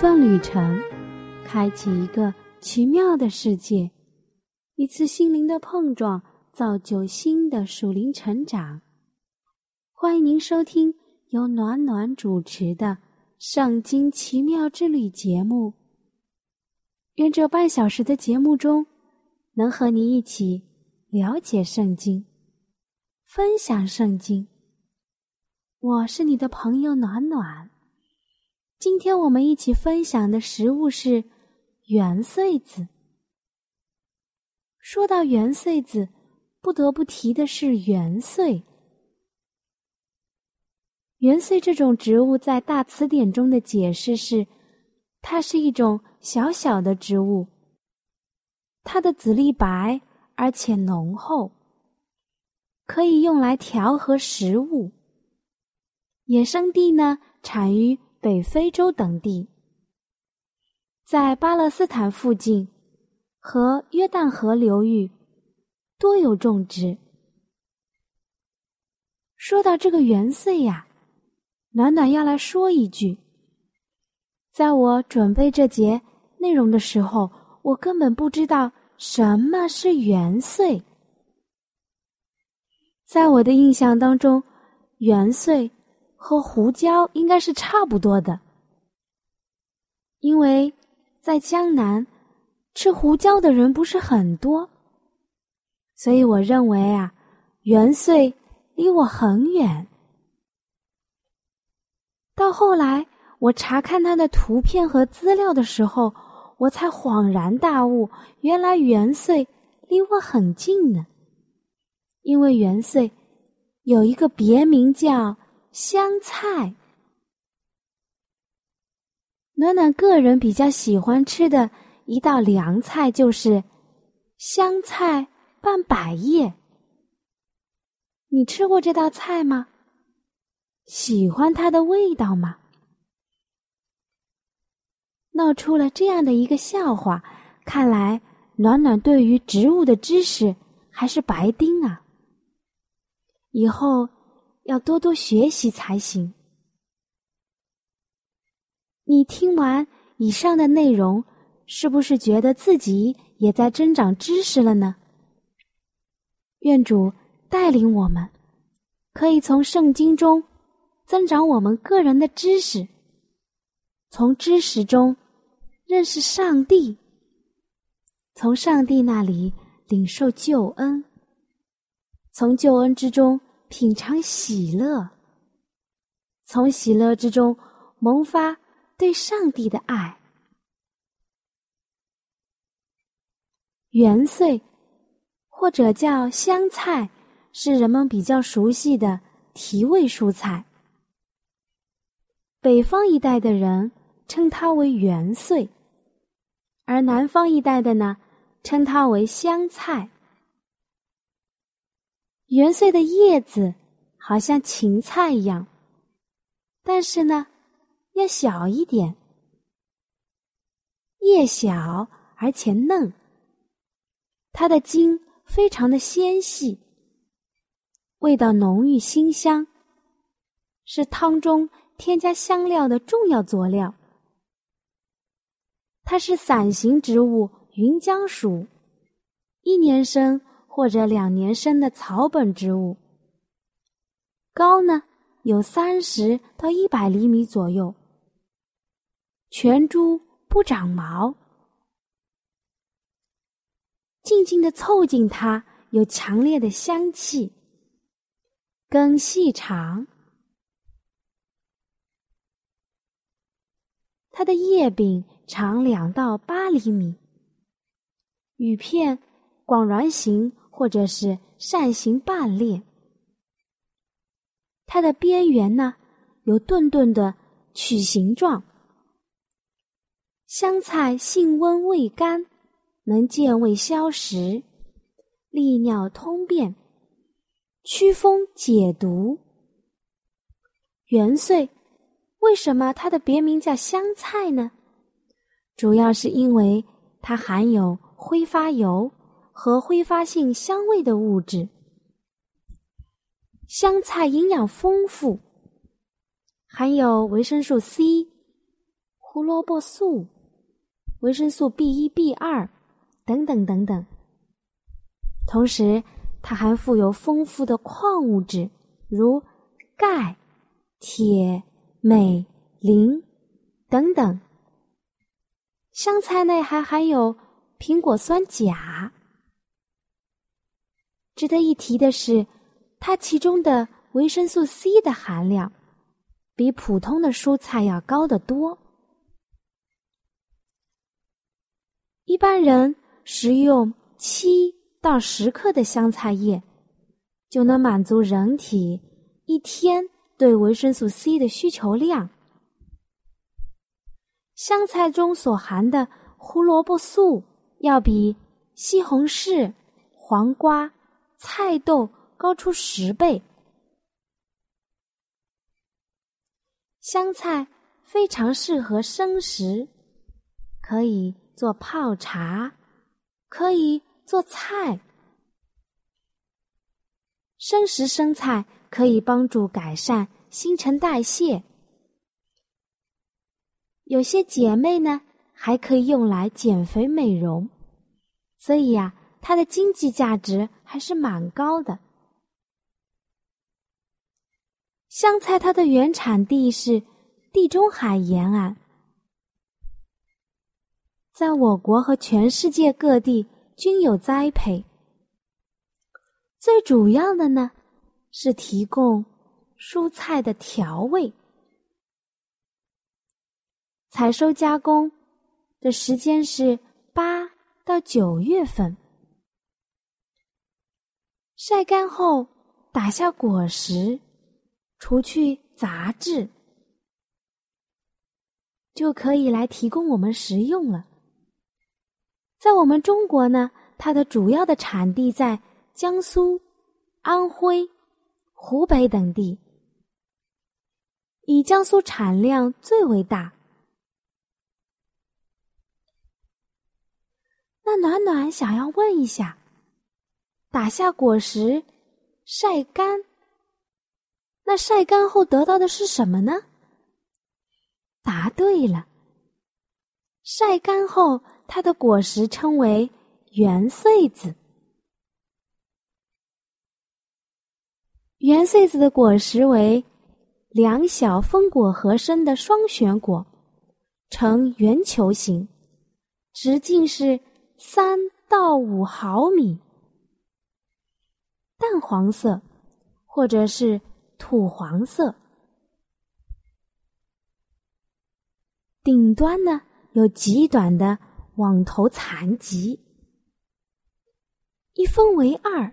段旅程，开启一个奇妙的世界，一次心灵的碰撞，造就新的属灵成长。欢迎您收听由暖暖主持的《圣经奇妙之旅》节目。愿这半小时的节目中，能和你一起了解圣经。分享圣经，我是你的朋友暖暖。今天我们一起分享的食物是元穗子。说到元穗子，不得不提的是元穗。元穗这种植物在大词典中的解释是，它是一种小小的植物，它的籽粒白而且浓厚。可以用来调和食物。野生地呢，产于北非洲等地，在巴勒斯坦附近和约旦河流域多有种植。说到这个元穗呀，暖暖要来说一句：在我准备这节内容的时候，我根本不知道什么是元穗。在我的印象当中，元穗和胡椒应该是差不多的，因为在江南吃胡椒的人不是很多，所以我认为啊，元穗离我很远。到后来我查看他的图片和资料的时候，我才恍然大悟，原来元穗离我很近呢。因为元穗有一个别名叫香菜，暖暖个人比较喜欢吃的一道凉菜就是香菜拌百叶。你吃过这道菜吗？喜欢它的味道吗？闹出了这样的一个笑话，看来暖暖对于植物的知识还是白丁啊。以后要多多学习才行。你听完以上的内容，是不是觉得自己也在增长知识了呢？愿主带领我们，可以从圣经中增长我们个人的知识，从知识中认识上帝，从上帝那里领受救恩，从救恩之中。品尝喜乐，从喜乐之中萌发对上帝的爱。元穗，或者叫香菜，是人们比较熟悉的提味蔬菜。北方一带的人称它为元穗，而南方一带的呢，称它为香菜。元穗的叶子好像芹菜一样，但是呢，要小一点。叶小而且嫩，它的茎非常的纤细，味道浓郁馨香，是汤中添加香料的重要佐料。它是伞形植物，芸姜属，一年生。或者两年生的草本植物，高呢有三十到一百厘米左右。全株不长毛，静静的凑近它，有强烈的香气。根细长，它的叶柄长两到八厘米，羽片广圆形。或者是扇形半裂，它的边缘呢有钝钝的曲形状。香菜性温味甘，能健胃消食、利尿通便、祛风解毒。元岁，为什么它的别名叫香菜呢？主要是因为它含有挥发油和挥发性香味的物质。香菜营养丰富，含有维生素 C、胡萝卜素。维生素 B 一、B 二等等等等，同时它还富有丰富的矿物质，如钙、铁、镁、磷等等。香菜内还含有苹果酸钾。值得一提的是，它其中的维生素 C 的含量比普通的蔬菜要高得多。一般人食用七到十克的香菜叶，就能满足人体一天对维生素 C 的需求量。香菜中所含的胡萝卜素要比西红柿、黄瓜、菜豆高出十倍。香菜非常适合生食，可以。做泡茶，可以做菜。生食生菜可以帮助改善新陈代谢。有些姐妹呢，还可以用来减肥美容。所以呀，它的经济价值还是蛮高的。香菜它的原产地是地中海沿岸。在我国和全世界各地均有栽培。最主要的呢，是提供蔬菜的调味。采收加工的时间是八到九月份。晒干后打下果实，除去杂质，就可以来提供我们食用了。在我们中国呢，它的主要的产地在江苏、安徽、湖北等地，以江苏产量最为大。那暖暖想要问一下：打下果实，晒干，那晒干后得到的是什么呢？答对了，晒干后。它的果实称为圆穗子。圆穗子的果实为两小分果合生的双旋果，呈圆球形，直径是三到五毫米，淡黄色或者是土黄色，顶端呢有极短的。网头残疾，一分为二，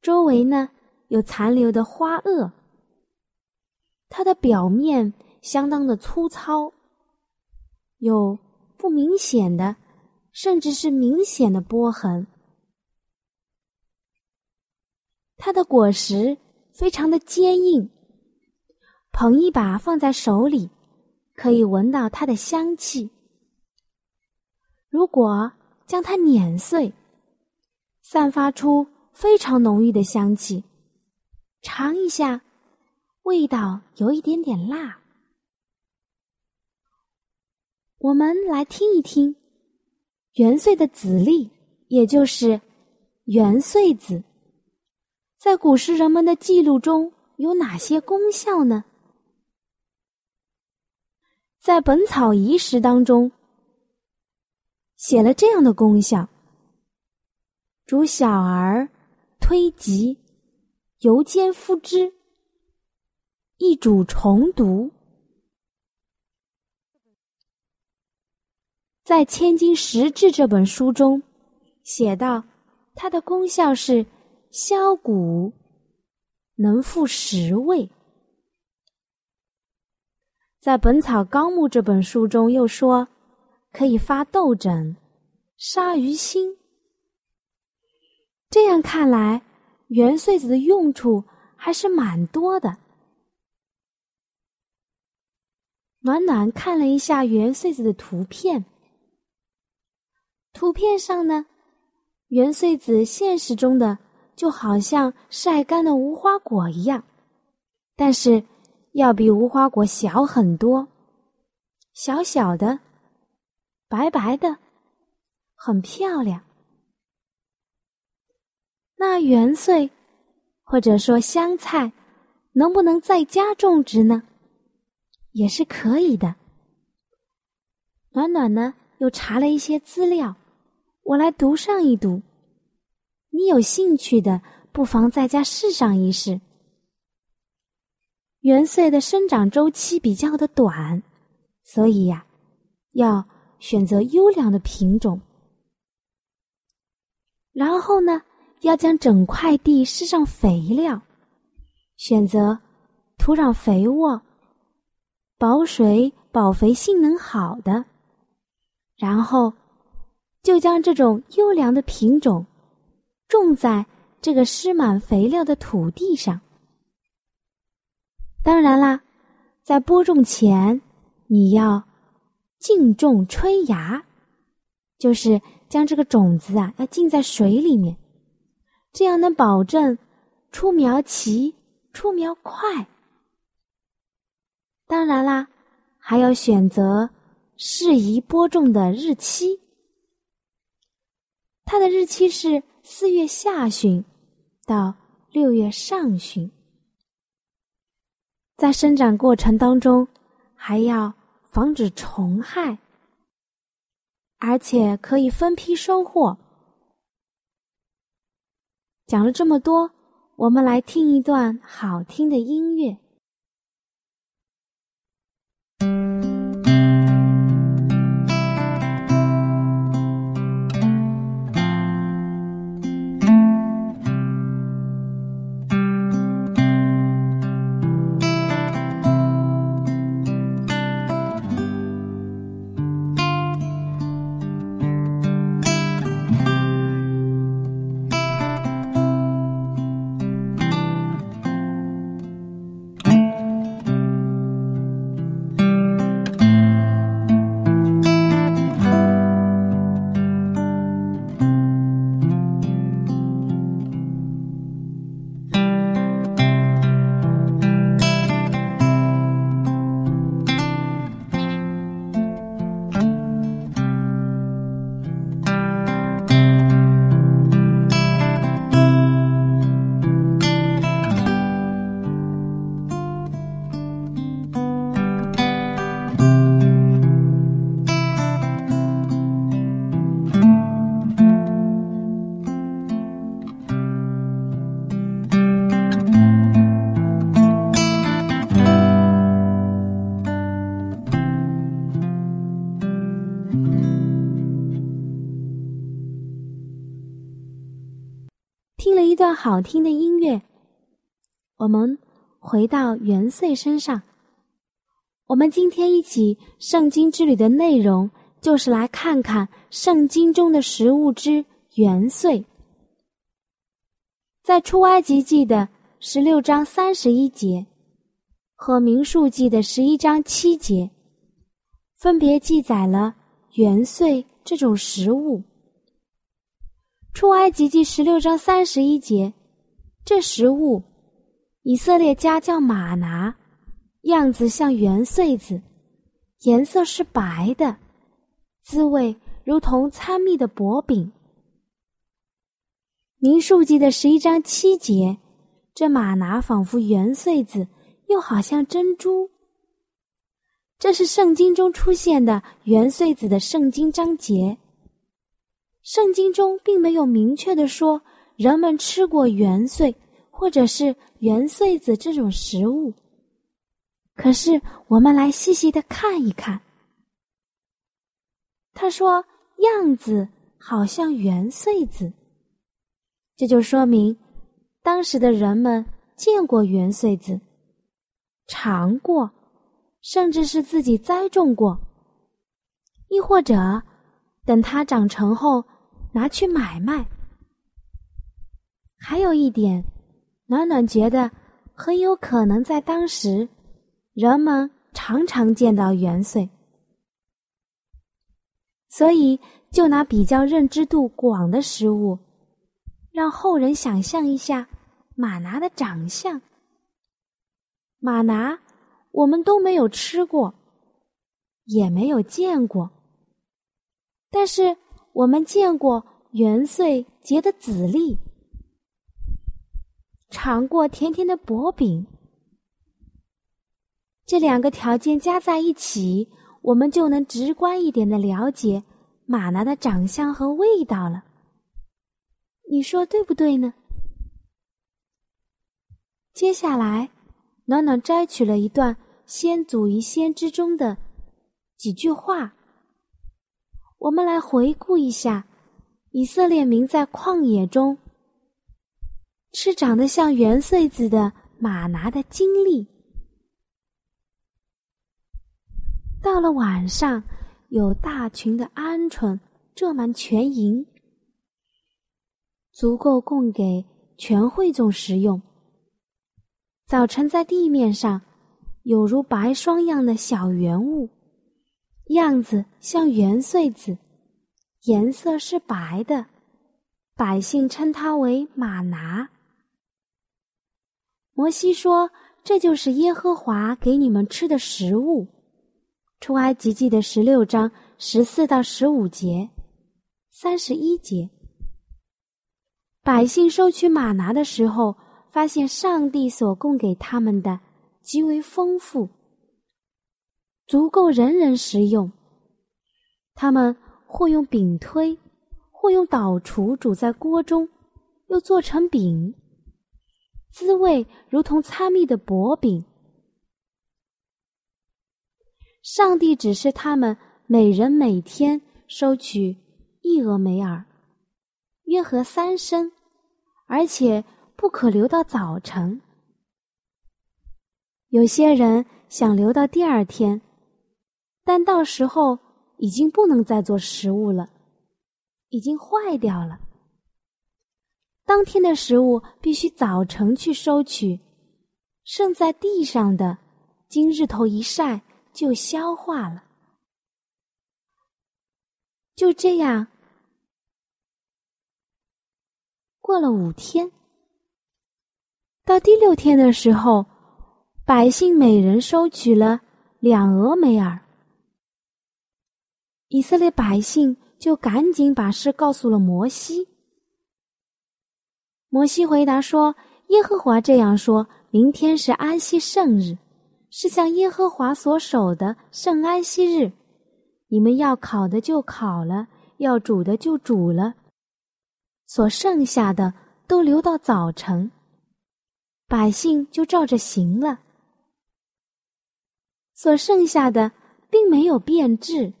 周围呢有残留的花萼，它的表面相当的粗糙，有不明显的，甚至是明显的波痕。它的果实非常的坚硬，捧一把放在手里，可以闻到它的香气。如果将它碾碎，散发出非常浓郁的香气。尝一下，味道有一点点辣。我们来听一听，元岁的籽粒，也就是元穗子，在古时人们的记录中有哪些功效呢？在《本草遗识》当中。写了这样的功效：主小儿推疾，油煎敷之，一主虫毒。在《千金石志》这本书中写到，它的功效是消骨，能复十味。在《本草纲目》这本书中又说，可以发痘疹、杀鱼腥。这样看来，元穗子的用处还是蛮多的。暖暖看了一下元穗子的图片，图片上呢，元穗子现实中的就好像晒干的无花果一样，但是要比无花果小很多，小小的，白白的，很漂亮。那元穗，或者说香菜，能不能在家种植呢？也是可以的。暖暖呢又查了一些资料，我来读上一读。你有兴趣的，不妨在家试上一试。元穗的生长周期比较的短，所以呀，要选择优良的品种。然后呢，要将整块地施上肥料，选择土壤肥沃。保水、保肥性能好的，然后就将这种优良的品种种在这个施满肥料的土地上。当然啦，在播种前，你要浸种春芽，就是将这个种子啊要浸在水里面，这样能保证出苗齐、出苗快。当然啦，还要选择适宜播种的日期。它的日期是四月下旬到六月上旬。在生长过程当中，还要防止虫害，而且可以分批收获。讲了这么多，我们来听一段好听的音乐。段好听的音乐，我们回到元岁身上。我们今天一起圣经之旅的内容，就是来看看圣经中的食物之元岁。在出埃及记的十六章三十一节和民数记的十一章七节，分别记载了元岁这种食物。出埃及记十六章三十一节，这食物，以色列家叫玛拿，样子像圆穗子，颜色是白的，滋味如同参蜜的薄饼。民数记的十一章七节，这玛拿仿佛圆穗子，又好像珍珠。这是圣经中出现的圆穗子的圣经章节。圣经中并没有明确的说人们吃过元穗或者是元穗子这种食物。可是我们来细细的看一看，他说样子好像元穗子，这就说明当时的人们见过元穗子，尝过，甚至是自己栽种过，亦或者等它长成后拿去买卖。还有一点，暖暖觉得很有可能在当时，人们常常见到元岁，所以就拿比较认知度广的食物，让后人想象一下马拿的长相。马拿。我们都没有吃过，也没有见过。但是我们见过元岁结的籽粒，尝过甜甜的薄饼。这两个条件加在一起，我们就能直观一点的了解马拿的长相和味道了。你说对不对呢？接下来，暖暖摘取了一段。先祖遗先之中的几句话，我们来回顾一下以色列民在旷野中吃长得像圆穗子的马拿的经历。到了晚上，有大群的鹌鹑遮满全营，足够供给全会众食用。早晨在地面上。有如白霜样的小圆物，样子像圆穗子，颜色是白的。百姓称它为马拿。摩西说：“这就是耶和华给你们吃的食物。”出埃及记的十六章十四到十五节，三十一节。百姓收取马拿的时候，发现上帝所供给他们的。极为丰富，足够人人食用。他们或用饼推，或用捣厨煮在锅中，又做成饼，滋味如同参蜜的薄饼。上帝只是他们每人每天收取一俄梅尔，约合三升，而且不可留到早晨。有些人想留到第二天，但到时候已经不能再做食物了，已经坏掉了。当天的食物必须早晨去收取，剩在地上的，经日头一晒就消化了。就这样，过了五天，到第六天的时候。百姓每人收取了两俄美尔，以色列百姓就赶紧把事告诉了摩西。摩西回答说：“耶和华这样说：明天是安息圣日，是向耶和华所守的圣安息日。你们要烤的就烤了，要煮的就煮了，所剩下的都留到早晨。百姓就照着行了。”所剩下的并没有变质。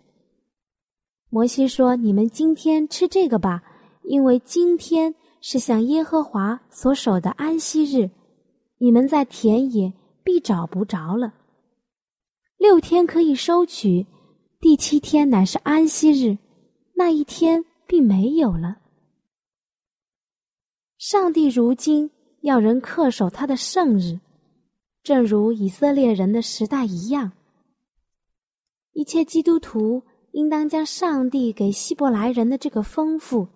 摩西说：“你们今天吃这个吧，因为今天是向耶和华所守的安息日，你们在田野必找不着了。六天可以收取，第七天乃是安息日，那一天并没有了。上帝如今要人恪守他的圣日。”正如以色列人的时代一样，一切基督徒应当将上帝给希伯来人的这个丰富，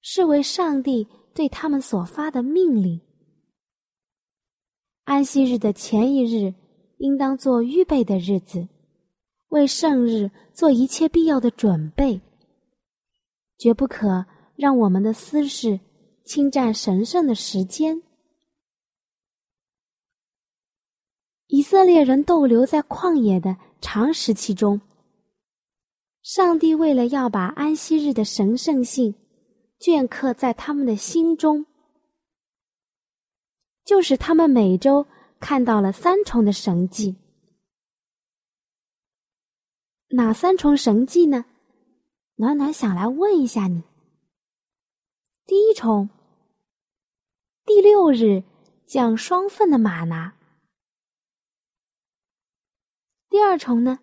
视为上帝对他们所发的命令。安息日的前一日，应当做预备的日子，为圣日做一切必要的准备，绝不可让我们的私事侵占神圣的时间。以色列人逗留在旷野的长时期中，上帝为了要把安息日的神圣性镌刻在他们的心中，就是他们每周看到了三重的神迹。哪三重神迹呢？暖暖想来问一下你。第一重，第六日降双份的玛拿。第二重呢，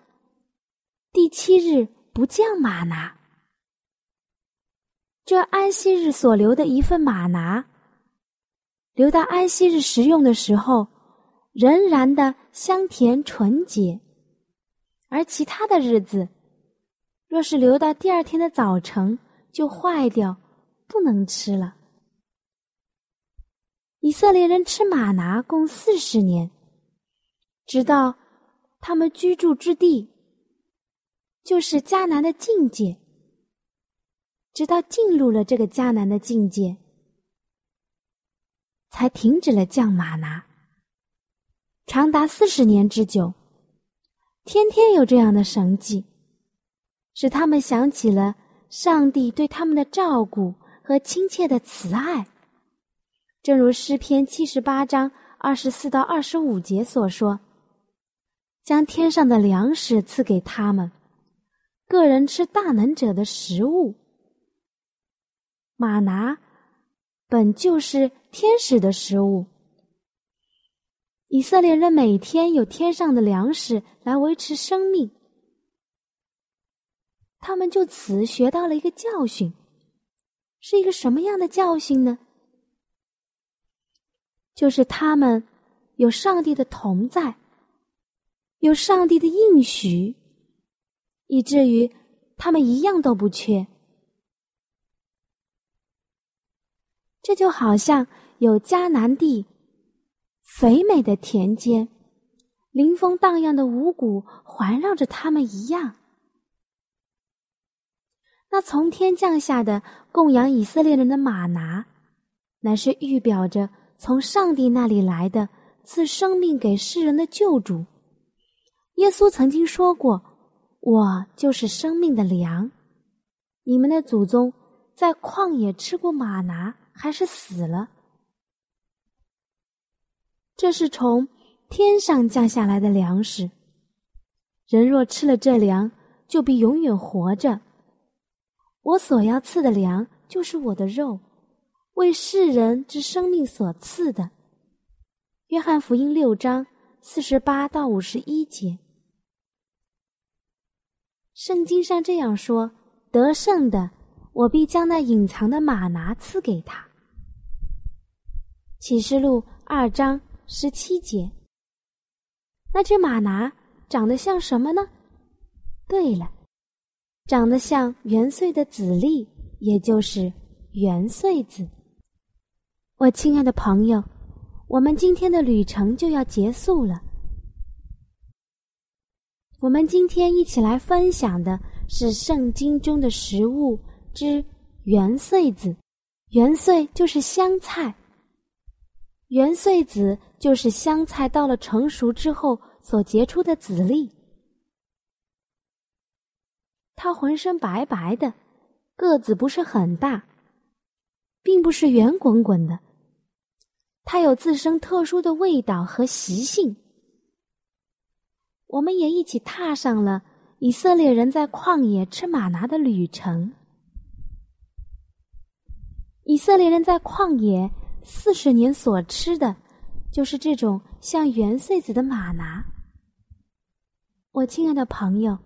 第七日不降马拿。这安息日所留的一份马拿，留到安息日食用的时候，仍然的香甜纯洁；而其他的日子，若是留到第二天的早晨，就坏掉，不能吃了。以色列人吃马拿共四十年，直到他们居住之地，就是迦南的境界。直到进入了这个迦南的境界，才停止了降马拿，长达四十年之久，天天有这样的神迹，使他们想起了上帝对他们的照顾和亲切的慈爱。正如诗篇七十八章二十四到二十五节所说：“将天上的粮食赐给他们，个人吃大能者的食物。”马拿本就是天使的食物，以色列人每天有天上的粮食来维持生命，他们就此学到了一个教训，是一个什么样的教训呢？就是他们有上帝的同在，有上帝的应许，以至于他们一样都不缺。这就好像有迦南地肥美的田间，临风荡漾的五谷环绕着他们一样。那从天降下的供养以色列人的马拿，乃是预表着从上帝那里来的赐生命给世人的救主。耶稣曾经说过：“我就是生命的粮。”你们的祖宗在旷野吃过马拿。还是死了。这是从天上降下来的粮食。人若吃了这粮，就必永远活着。我所要赐的粮，就是我的肉，为世人之生命所赐的。约翰福音六章四十八到五十一节。圣经上这样说：得胜的，我必将那隐藏的马拿赐给他。启示录二章十七节。那只马拿长得像什么呢？对了，长得像元岁的籽粒，也就是元岁子。我亲爱的朋友，我们今天的旅程就要结束了。我们今天一起来分享的是圣经中的食物之元穗子。元穗就是香菜。元穗子就是香菜到了成熟之后所结出的籽粒，它浑身白白的，个子不是很大，并不是圆滚滚的，它有自身特殊的味道和习性。我们也一起踏上了以色列人在旷野吃玛拿的旅程。以色列人在旷野。四十年所吃的，就是这种像圆穗子的马拿。我亲爱的朋友，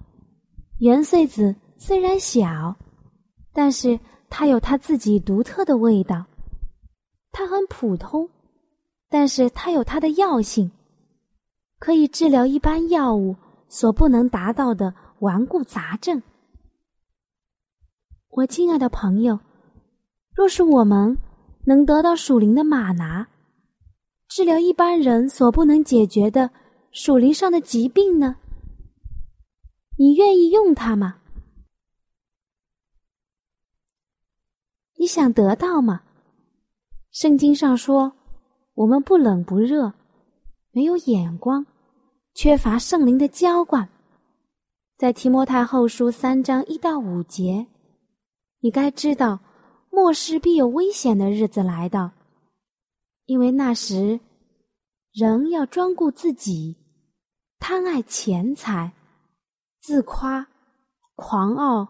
圆穗子虽然小，但是它有它自己独特的味道。它很普通，但是它有它的药性，可以治疗一般药物所不能达到的顽固杂症。我亲爱的朋友，若是我们。能得到属灵的马拿，治疗一般人所不能解决的属灵上的疾病呢？你愿意用它吗？你想得到吗？圣经上说，我们不冷不热，没有眼光，缺乏圣灵的浇灌。在提摩太后书三章一到五节，你该知道。末世必有危险的日子来到，因为那时人要专顾自己，贪爱钱财，自夸，狂傲，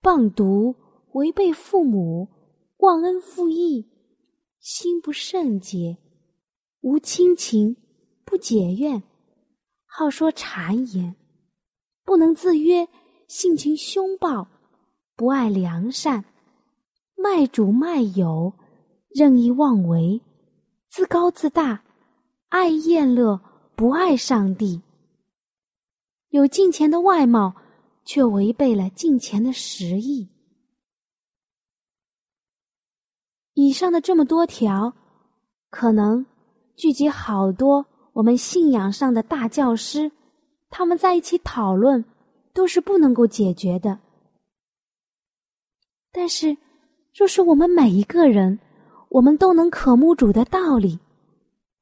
棒毒，违背父母，忘恩负义，心不圣洁，无亲情，不解怨，好说谗言，不能自约，性情凶暴，不爱良善，卖主卖友，任意妄为，自高自大，爱厌乐，不爱上帝。有金钱的外貌，却违背了金钱的实意。以上的这么多条，可能聚集好多我们信仰上的大教师，他们在一起讨论，都是不能够解决的。但是，若是我们每一个人，我们都能渴慕主的道理，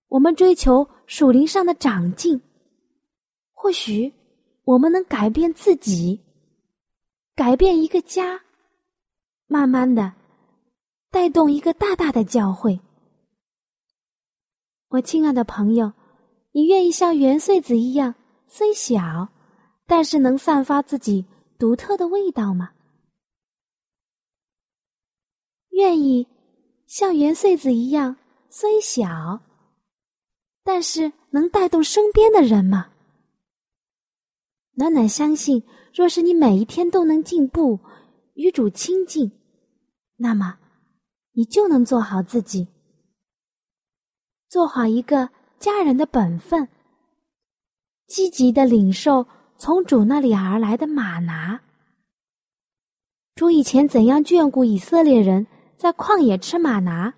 我们追求属灵上的长进，或许我们能改变自己，改变一个家，慢慢的。带动一个大大的教会，我亲爱的朋友，你愿意像元穗子一样，虽小，但是能散发自己独特的味道吗？愿意像元穗子一样，虽小，但是能带动身边的人吗？暖暖相信，若是你每一天都能进步，与主亲近，那么。你就能做好自己，做好一个家人的本分，积极的领受从主那里而来的马拿。主以前怎样眷顾以色列人在旷野吃马拿，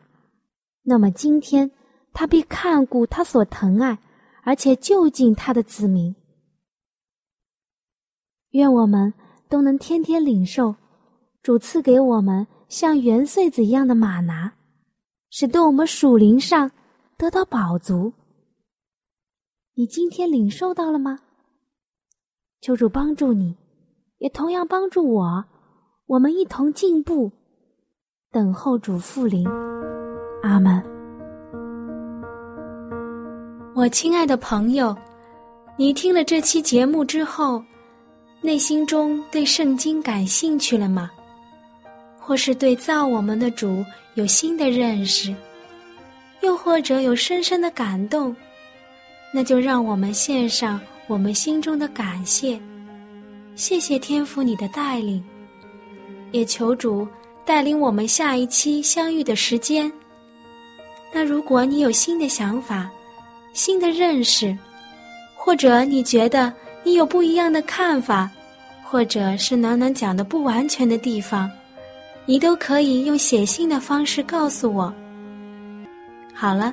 那么今天他必看顾他所疼爱而且就近他的子民。愿我们都能天天领受主赐给我们。像元穗子一样的马拿，使得我们属灵上得到饱足。你今天领受到了吗？求主帮助你，也同样帮助我，我们一同进步，等候主复临。阿门。我亲爱的朋友，你听了这期节目之后，内心中对圣经感兴趣了吗？或是对造我们的主有新的认识，又或者有深深的感动，那就让我们献上我们心中的感谢，谢谢天父你的带领，也求主带领我们下一期相遇的时间。那如果你有新的想法、新的认识，或者你觉得你有不一样的看法，或者是暖暖讲的不完全的地方。你都可以用写信的方式告诉我。好了，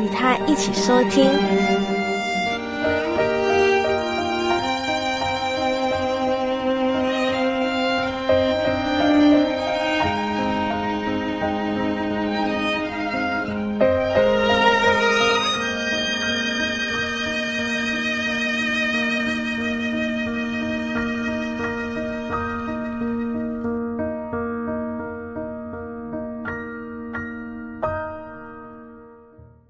与他一起收听。